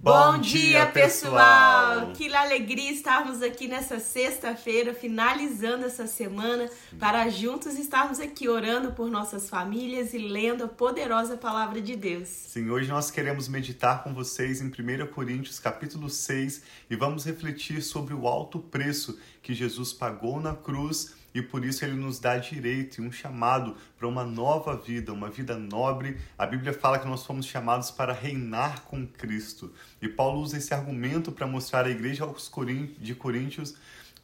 Bom dia, pessoal! Que alegria estarmos aqui nessa sexta-feira, finalizando essa semana, para juntos estarmos aqui orando por nossas famílias e lendo a poderosa palavra de Deus. Sim, hoje nós queremos meditar com vocês em 1 Coríntios, capítulo 6, e vamos refletir sobre o alto preço que Jesus pagou na cruz e por isso ele nos dá direito e um chamado para uma nova vida, uma vida nobre. A Bíblia fala que nós fomos chamados para reinar com Cristo. E Paulo usa esse argumento para mostrar à igreja de Coríntios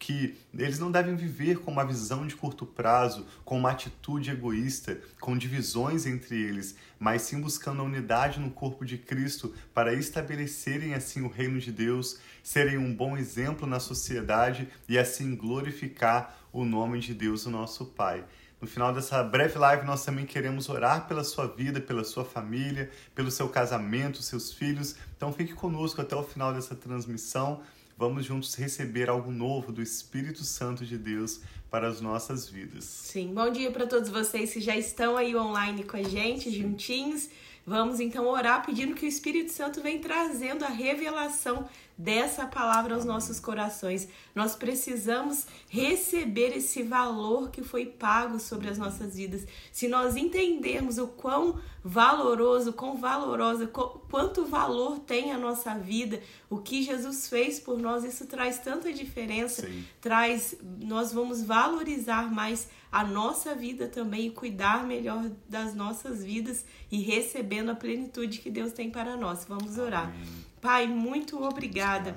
que eles não devem viver com uma visão de curto prazo, com uma atitude egoísta, com divisões entre eles, mas sim buscando a unidade no corpo de Cristo para estabelecerem assim o reino de Deus, serem um bom exemplo na sociedade e assim glorificar o nome de Deus, o nosso Pai. No final dessa breve live, nós também queremos orar pela sua vida, pela sua família, pelo seu casamento, seus filhos. Então fique conosco até o final dessa transmissão. Vamos juntos receber algo novo do Espírito Santo de Deus para as nossas vidas. Sim, bom dia para todos vocês que já estão aí online com a gente, juntinhos. Vamos então orar pedindo que o Espírito Santo venha trazendo a revelação dessa palavra aos nossos corações. Nós precisamos receber esse valor que foi pago sobre as nossas vidas. Se nós entendermos o quão valoroso, quão valorosa, quanto valor tem a nossa vida, o que Jesus fez por nós, isso traz tanta diferença. Sim. Traz, nós vamos valorizar mais a nossa vida também e cuidar melhor das nossas vidas e recebendo a plenitude que Deus tem para nós. Vamos orar. Amém. Pai, muito obrigada.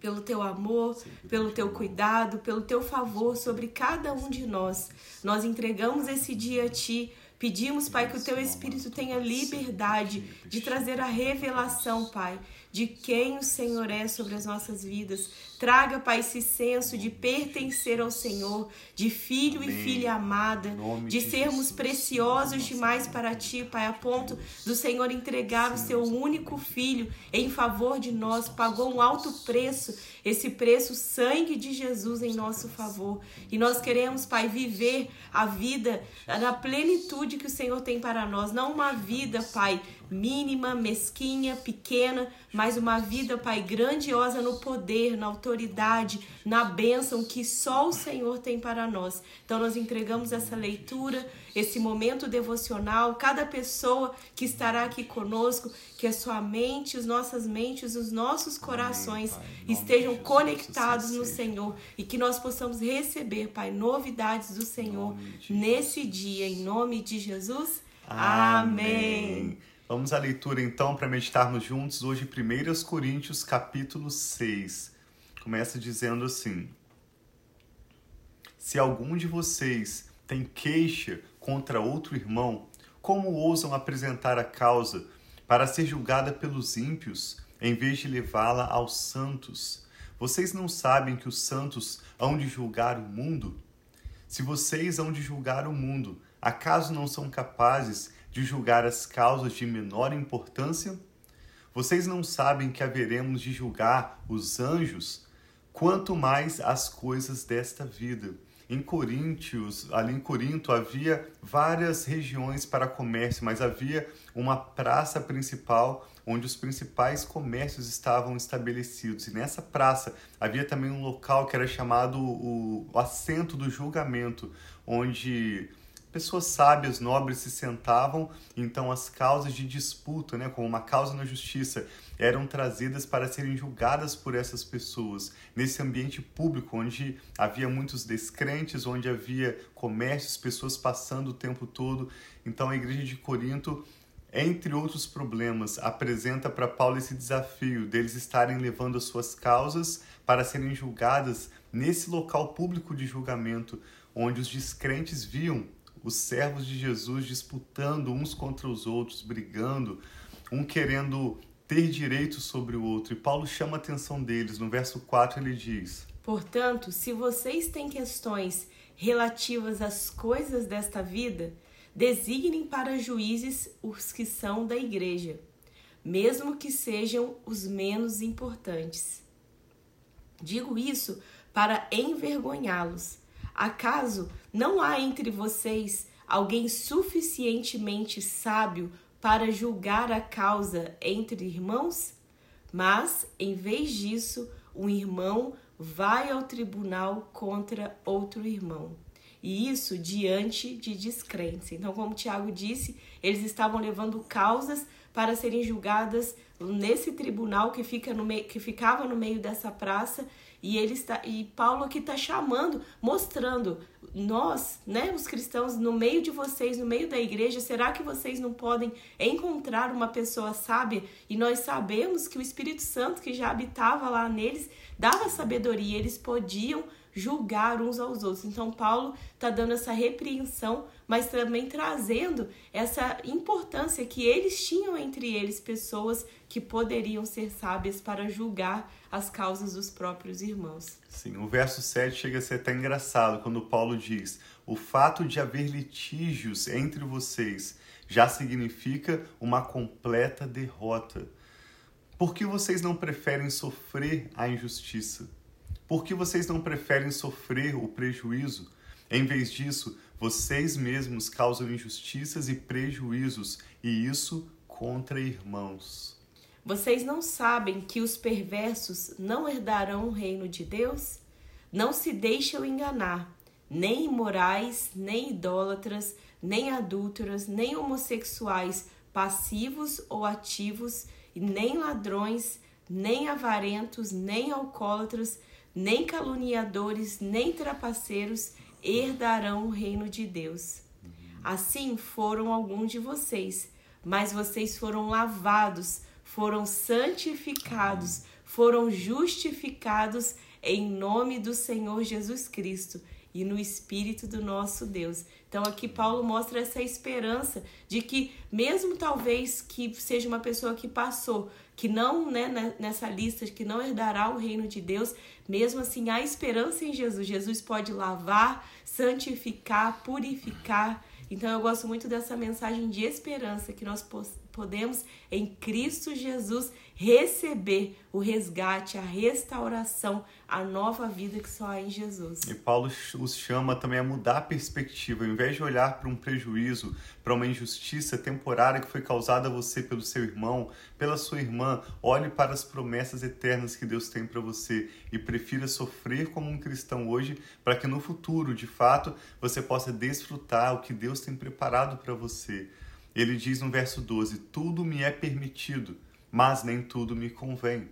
Pelo teu amor, pelo teu cuidado, pelo teu favor sobre cada um de nós. Nós entregamos esse dia a ti. Pedimos, Pai, que o teu Espírito tenha liberdade de trazer a revelação, Pai, de quem o Senhor é sobre as nossas vidas. Traga, Pai, esse senso de pertencer ao Senhor, de filho Amém. e filha amada, de sermos preciosos demais para Ti, Pai, a ponto do Senhor entregar o Seu único filho em favor de nós, pagou um alto preço, esse preço, sangue de Jesus em nosso favor. E nós queremos, Pai, viver a vida na plenitude que o Senhor tem para nós, não uma vida, Pai, mínima, mesquinha, pequena, mas uma vida, Pai, grandiosa no poder, na autoridade, na bênção que só o Senhor tem para nós. Então nós entregamos essa leitura, esse momento devocional, cada pessoa que estará aqui conosco, que a sua mente, as nossas mentes, os nossos corações Amém, estejam Jesus, conectados no Senhor e que nós possamos receber, Pai, novidades do Senhor nesse dia, em nome de Jesus. Amém. Amém. Vamos à leitura então para meditarmos juntos hoje 1 Coríntios capítulo 6. Começa dizendo assim: Se algum de vocês tem queixa contra outro irmão, como ousam apresentar a causa para ser julgada pelos ímpios, em vez de levá-la aos santos? Vocês não sabem que os santos hão de julgar o mundo? Se vocês hão de julgar o mundo, acaso não são capazes de julgar as causas de menor importância? Vocês não sabem que haveremos de julgar os anjos, quanto mais as coisas desta vida. Em Coríntios, ali em Corinto, havia várias regiões para comércio, mas havia uma praça principal onde os principais comércios estavam estabelecidos. E nessa praça havia também um local que era chamado o, assento do julgamento, onde pessoas sábias, nobres se sentavam, então as causas de disputa, né, como uma causa na justiça, eram trazidas para serem julgadas por essas pessoas nesse ambiente público onde havia muitos descrentes, onde havia comércios, pessoas passando o tempo todo. Então a igreja de Corinto entre outros problemas, apresenta para Paulo esse desafio deles estarem levando as suas causas para serem julgadas nesse local público de julgamento, onde os descrentes viam os servos de Jesus disputando uns contra os outros, brigando, um querendo ter direito sobre o outro. E Paulo chama a atenção deles. No verso 4 ele diz: Portanto, se vocês têm questões relativas às coisas desta vida, designem para juízes os que são da igreja, mesmo que sejam os menos importantes. Digo isso para envergonhá-los Acaso não há entre vocês alguém suficientemente sábio para julgar a causa entre irmãos? Mas, em vez disso, um irmão vai ao tribunal contra outro irmão. E isso diante de descrentes. Então, como Tiago disse, eles estavam levando causas para serem julgadas nesse tribunal que, fica no que ficava no meio dessa praça e ele está e Paulo aqui está chamando, mostrando nós, né, os cristãos no meio de vocês, no meio da igreja, será que vocês não podem encontrar uma pessoa sábia? E nós sabemos que o Espírito Santo que já habitava lá neles dava sabedoria, eles podiam julgar uns aos outros. Então, Paulo está dando essa repreensão, mas também trazendo essa importância que eles tinham entre eles, pessoas que poderiam ser sábias para julgar as causas dos próprios irmãos. Sim, o verso 7 chega a ser até engraçado quando Paulo diz: O fato de haver litígios entre vocês já significa uma completa derrota. Por que vocês não preferem sofrer a injustiça? Por que vocês não preferem sofrer o prejuízo? Em vez disso, vocês mesmos causam injustiças e prejuízos, e isso contra irmãos. Vocês não sabem que os perversos não herdarão o reino de Deus? Não se deixem enganar. Nem imorais, nem idólatras, nem adúlteras, nem homossexuais, passivos ou ativos, nem ladrões, nem avarentos, nem alcoólatras, nem caluniadores, nem trapaceiros herdarão o reino de Deus. Assim foram alguns de vocês, mas vocês foram lavados, foram santificados, foram justificados em nome do Senhor Jesus Cristo e no Espírito do nosso Deus. Então aqui Paulo mostra essa esperança de que mesmo talvez que seja uma pessoa que passou, que não, né, nessa lista, que não herdará o reino de Deus, mesmo assim há esperança em Jesus. Jesus pode lavar, santificar, purificar. Então eu gosto muito dessa mensagem de esperança que nós podemos em Cristo Jesus receber o resgate, a restauração, a nova vida que só há em Jesus. E Paulo os chama também a mudar a perspectiva, ao invés de olhar para um prejuízo, para uma injustiça temporária que foi causada a você pelo seu irmão, pela sua irmã, olhe para as promessas eternas que Deus tem para você e prefira sofrer como um cristão hoje, para que no futuro, de fato, você possa desfrutar o que Deus tem preparado para você. Ele diz no verso 12: Tudo me é permitido mas nem tudo me convém.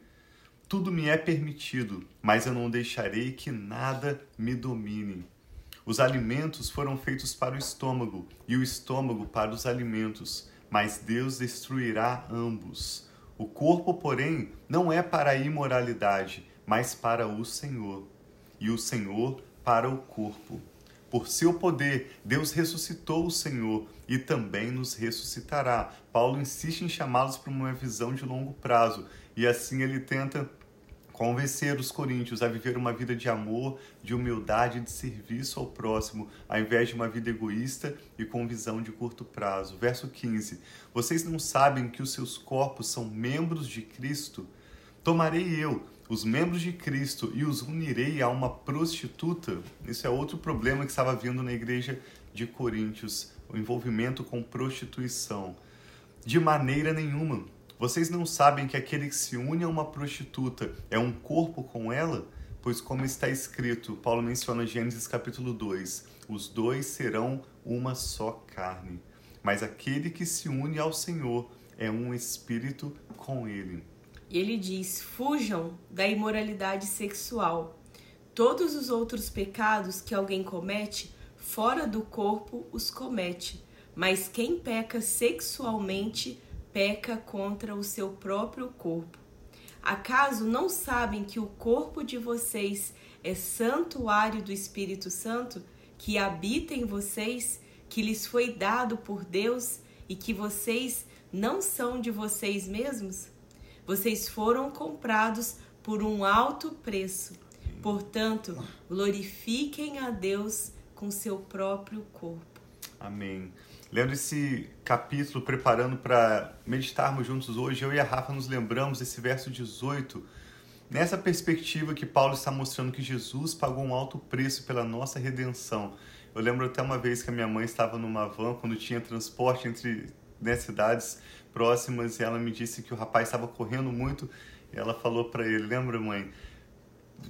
Tudo me é permitido, mas eu não deixarei que nada me domine. Os alimentos foram feitos para o estômago e o estômago para os alimentos, mas Deus destruirá ambos. O corpo, porém, não é para a imoralidade, mas para o Senhor, e o Senhor para o corpo. Por seu poder, Deus ressuscitou o Senhor e também nos ressuscitará. Paulo insiste em chamá-los para uma visão de longo prazo e assim ele tenta convencer os coríntios a viver uma vida de amor, de humildade e de serviço ao próximo, ao invés de uma vida egoísta e com visão de curto prazo. Verso 15: Vocês não sabem que os seus corpos são membros de Cristo? Tomarei eu os membros de Cristo e os unirei a uma prostituta. Isso é outro problema que estava vindo na igreja de Coríntios, o envolvimento com prostituição. De maneira nenhuma. Vocês não sabem que aquele que se une a uma prostituta é um corpo com ela? Pois como está escrito, Paulo menciona Gênesis capítulo 2, os dois serão uma só carne. Mas aquele que se une ao Senhor é um espírito com ele. E ele diz: fujam da imoralidade sexual. Todos os outros pecados que alguém comete fora do corpo os comete, mas quem peca sexualmente peca contra o seu próprio corpo. Acaso não sabem que o corpo de vocês é santuário do Espírito Santo, que habita em vocês, que lhes foi dado por Deus e que vocês não são de vocês mesmos? Vocês foram comprados por um alto preço. Portanto, glorifiquem a Deus com seu próprio corpo. Amém. Lendo esse capítulo, preparando para meditarmos juntos hoje, eu e a Rafa nos lembramos desse verso 18, nessa perspectiva que Paulo está mostrando que Jesus pagou um alto preço pela nossa redenção. Eu lembro até uma vez que a minha mãe estava numa van, quando tinha transporte entre né, cidades próximas e ela me disse que o rapaz estava correndo muito ela falou para ele: Lembra, mãe?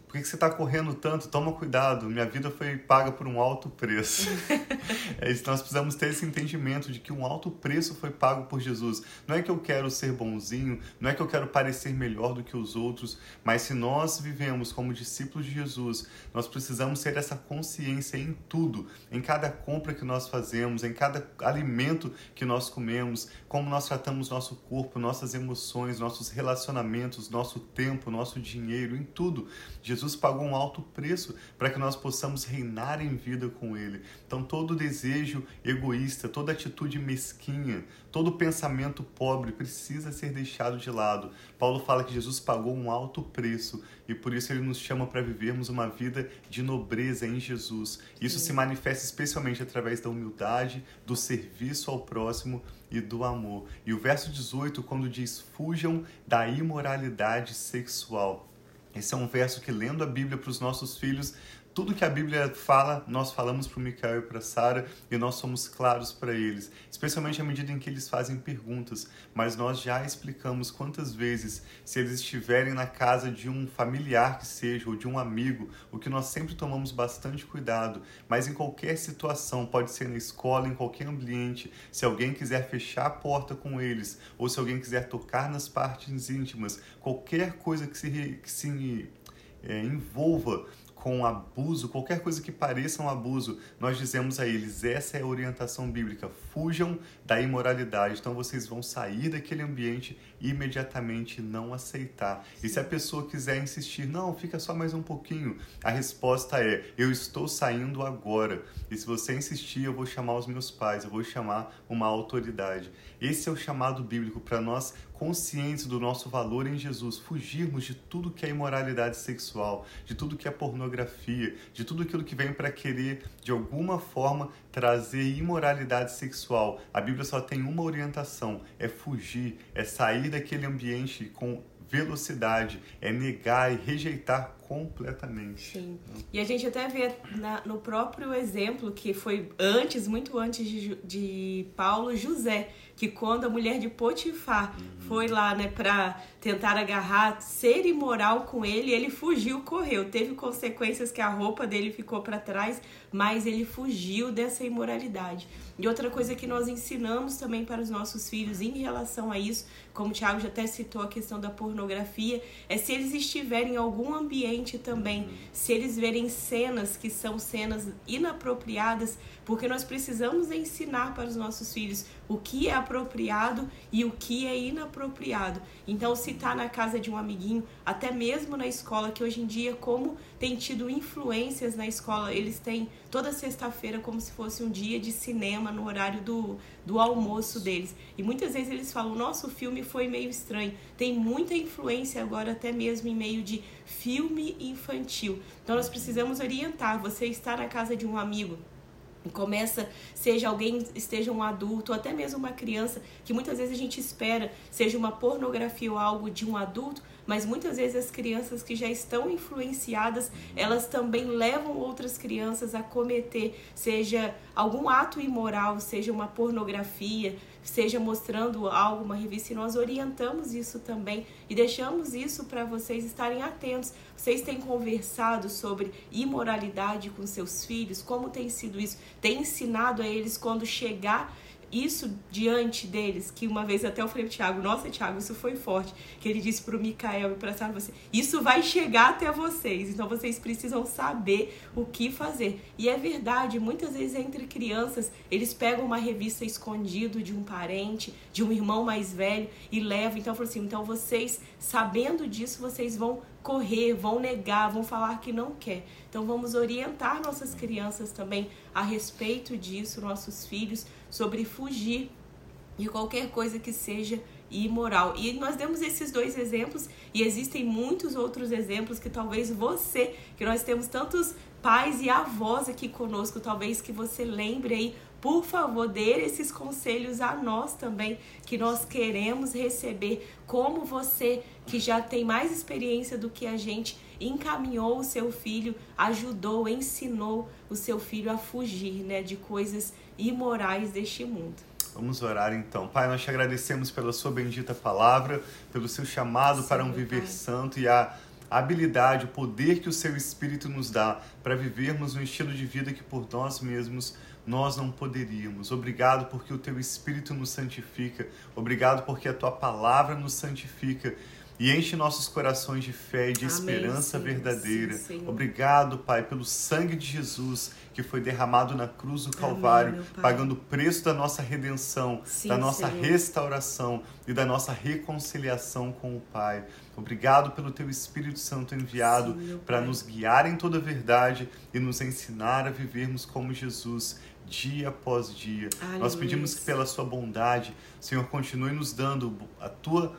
Por que você está correndo tanto? Toma cuidado, minha vida foi paga por um alto preço. é isso, nós precisamos ter esse entendimento de que um alto preço foi pago por Jesus. Não é que eu quero ser bonzinho, não é que eu quero parecer melhor do que os outros, mas se nós vivemos como discípulos de Jesus, nós precisamos ter essa consciência em tudo, em cada compra que nós fazemos, em cada alimento que nós comemos, como nós tratamos nosso corpo, nossas emoções, nossos relacionamentos, nosso tempo, nosso dinheiro, em tudo. Jesus pagou um alto preço para que nós possamos reinar em vida com Ele. Então, todo desejo egoísta, toda atitude mesquinha, todo pensamento pobre precisa ser deixado de lado. Paulo fala que Jesus pagou um alto preço e por isso ele nos chama para vivermos uma vida de nobreza em Jesus. Isso Sim. se manifesta especialmente através da humildade, do serviço ao próximo e do amor. E o verso 18, quando diz: fujam da imoralidade sexual. Esse é um verso que, lendo a Bíblia para os nossos filhos, tudo que a Bíblia fala, nós falamos para o Micael e para Sara e nós somos claros para eles, especialmente à medida em que eles fazem perguntas. Mas nós já explicamos quantas vezes, se eles estiverem na casa de um familiar que seja ou de um amigo, o que nós sempre tomamos bastante cuidado. Mas em qualquer situação, pode ser na escola, em qualquer ambiente, se alguém quiser fechar a porta com eles ou se alguém quiser tocar nas partes íntimas, qualquer coisa que se, que se é, envolva com abuso, qualquer coisa que pareça um abuso, nós dizemos a eles: essa é a orientação bíblica, fujam da imoralidade. Então vocês vão sair daquele ambiente e imediatamente não aceitar. E se a pessoa quiser insistir, não, fica só mais um pouquinho, a resposta é: eu estou saindo agora. E se você insistir, eu vou chamar os meus pais, eu vou chamar uma autoridade. Esse é o chamado bíblico para nós conscientes do nosso valor em Jesus, fugirmos de tudo que é imoralidade sexual, de tudo que é pornografia, de tudo aquilo que vem para querer, de alguma forma, trazer imoralidade sexual. A Bíblia só tem uma orientação: é fugir, é sair daquele ambiente com velocidade, é negar e rejeitar completamente. Sim. E a gente até vê na, no próprio exemplo que foi antes, muito antes de, de Paulo, José, que quando a mulher de Potifar uhum. foi lá, né, para tentar agarrar, ser imoral com ele, ele fugiu, correu. Teve consequências que a roupa dele ficou para trás, mas ele fugiu dessa imoralidade. E outra coisa que nós ensinamos também para os nossos filhos em relação a isso, como o Thiago já até citou a questão da pornografia, é se eles estiverem em algum ambiente também, se eles verem cenas que são cenas inapropriadas, porque nós precisamos ensinar para os nossos filhos o que é apropriado e o que é inapropriado. Então, se está na casa de um amiguinho, até mesmo na escola, que hoje em dia, como tem tido influências na escola, eles têm toda sexta-feira como se fosse um dia de cinema no horário do, do almoço deles. E muitas vezes eles falam: nosso filme foi meio estranho. Tem muita influência agora, até mesmo em meio de filme infantil. Então, nós precisamos orientar. Você está na casa de um amigo começa, seja alguém, esteja um adulto, ou até mesmo uma criança, que muitas vezes a gente espera seja uma pornografia ou algo de um adulto, mas muitas vezes as crianças que já estão influenciadas, elas também levam outras crianças a cometer, seja algum ato imoral, seja uma pornografia, seja mostrando algo, uma revista, e nós orientamos isso também e deixamos isso para vocês estarem atentos. Vocês têm conversado sobre imoralidade com seus filhos? Como tem sido isso? Tem ensinado a eles quando chegar isso diante deles, que uma vez até eu falei pro Thiago, nossa, Thiago, isso foi forte, que ele disse pro Mikael e pra Sara, você, isso vai chegar até vocês, então vocês precisam saber o que fazer. E é verdade, muitas vezes entre crianças, eles pegam uma revista escondido de um parente, de um irmão mais velho e levam, então eu assim, então vocês, sabendo disso, vocês vão correr, vão negar, vão falar que não quer. Então vamos orientar nossas crianças também a respeito disso, nossos filhos, sobre fugir de qualquer coisa que seja imoral. E nós demos esses dois exemplos e existem muitos outros exemplos que talvez você, que nós temos tantos pais e avós aqui conosco, talvez que você lembre aí por favor, dê esses conselhos a nós também, que nós queremos receber, como você que já tem mais experiência do que a gente, encaminhou o seu filho, ajudou, ensinou o seu filho a fugir, né, de coisas imorais deste mundo. Vamos orar então. Pai, nós te agradecemos pela sua bendita palavra, pelo seu chamado Sim, para um viver pai. santo e a habilidade, o poder que o seu Espírito nos dá para vivermos um estilo de vida que por nós mesmos nós não poderíamos. Obrigado porque o teu Espírito nos santifica. Obrigado porque a tua palavra nos santifica e enche nossos corações de fé e de Amém, esperança verdadeira. Sim, Obrigado, Pai, pelo sangue de Jesus que foi derramado na cruz do Calvário, Amém, pagando o preço da nossa redenção, sim, da nossa Senhor. restauração e da nossa reconciliação com o Pai. Obrigado pelo teu Espírito Santo enviado para nos guiar em toda a verdade e nos ensinar a vivermos como Jesus dia após dia. Nós pedimos que pela sua bondade, Senhor, continue nos dando a tua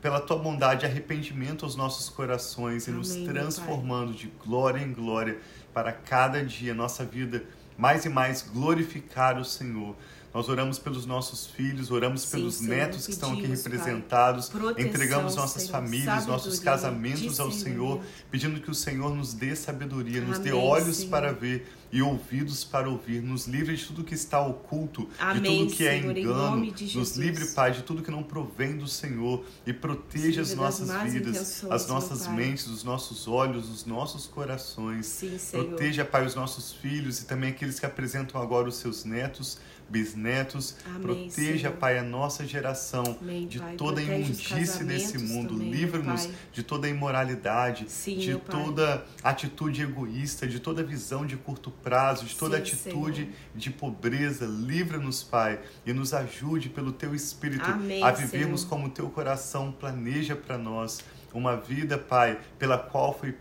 pela tua bondade, arrependimento aos nossos corações e Amém, nos transformando de glória em glória para cada dia nossa vida mais e mais glorificar o Senhor. Nós oramos pelos nossos filhos, oramos Sim, pelos Senhor, netos que estão aqui representados, proteção, entregamos nossas Senhor, famílias, nossos casamentos ao Senhor, pedindo que o Senhor nos dê sabedoria, Amém, nos dê olhos Senhor. para ver e ouvidos para ouvir, nos livre de tudo que está oculto, Amém, de tudo que é engano, nos livre, Pai, de tudo que não provém do Senhor e proteja as nossas vidas, as nossas mentes, os nossos olhos, os nossos corações. Sim, proteja, Pai, os nossos filhos e também aqueles que apresentam agora os seus netos bisnetos. Amém, Proteja, Senhor. Pai, a nossa geração Amém, de pai. toda a imundície desse mundo. Livra-nos de toda a imoralidade, Sim, de toda atitude egoísta, de toda visão de curto prazo, de toda Sim, atitude Senhor. de pobreza. Livra-nos, Pai, e nos ajude pelo Teu Espírito Amém, a vivermos Senhor. como o Teu coração planeja para nós uma vida, Pai, pela qual foi,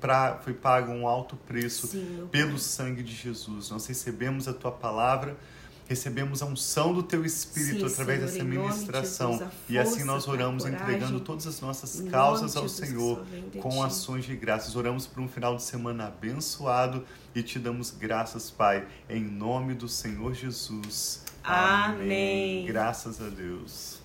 pra, foi pago um alto preço Sim, pelo sangue de Jesus. Nós recebemos a Tua palavra recebemos a unção do Teu Espírito Sim, através Senhor, dessa ministração. Jesus, e assim nós oramos, entregando todas as nossas causas ao Senhor com ações de graças. Oramos por um final de semana abençoado e te damos graças, Pai, em nome do Senhor Jesus. Amém. Amém. Graças a Deus.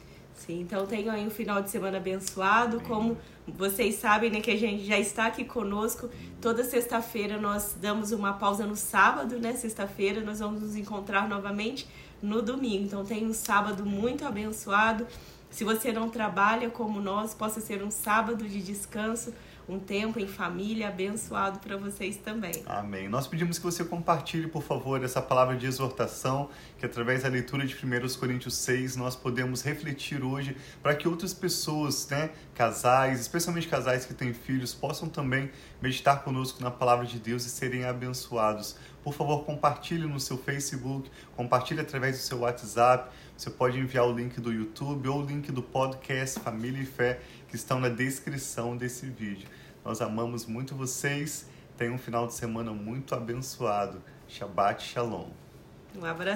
Sim, então tenham aí um final de semana abençoado, como vocês sabem, né, que a gente já está aqui conosco. Toda sexta-feira nós damos uma pausa no sábado, né? Sexta-feira nós vamos nos encontrar novamente no domingo. Então tem um sábado muito abençoado. Se você não trabalha como nós, possa ser um sábado de descanso um tempo em família abençoado para vocês também. Amém. Nós pedimos que você compartilhe, por favor, essa palavra de exortação, que através da leitura de 1 Coríntios 6 nós podemos refletir hoje para que outras pessoas, né, casais, especialmente casais que têm filhos, possam também meditar conosco na palavra de Deus e serem abençoados. Por favor, compartilhe no seu Facebook, compartilhe através do seu WhatsApp. Você pode enviar o link do YouTube ou o link do podcast Família e Fé que estão na descrição desse vídeo. Nós amamos muito vocês. Tenham um final de semana muito abençoado. Shabbat Shalom. Um abraço.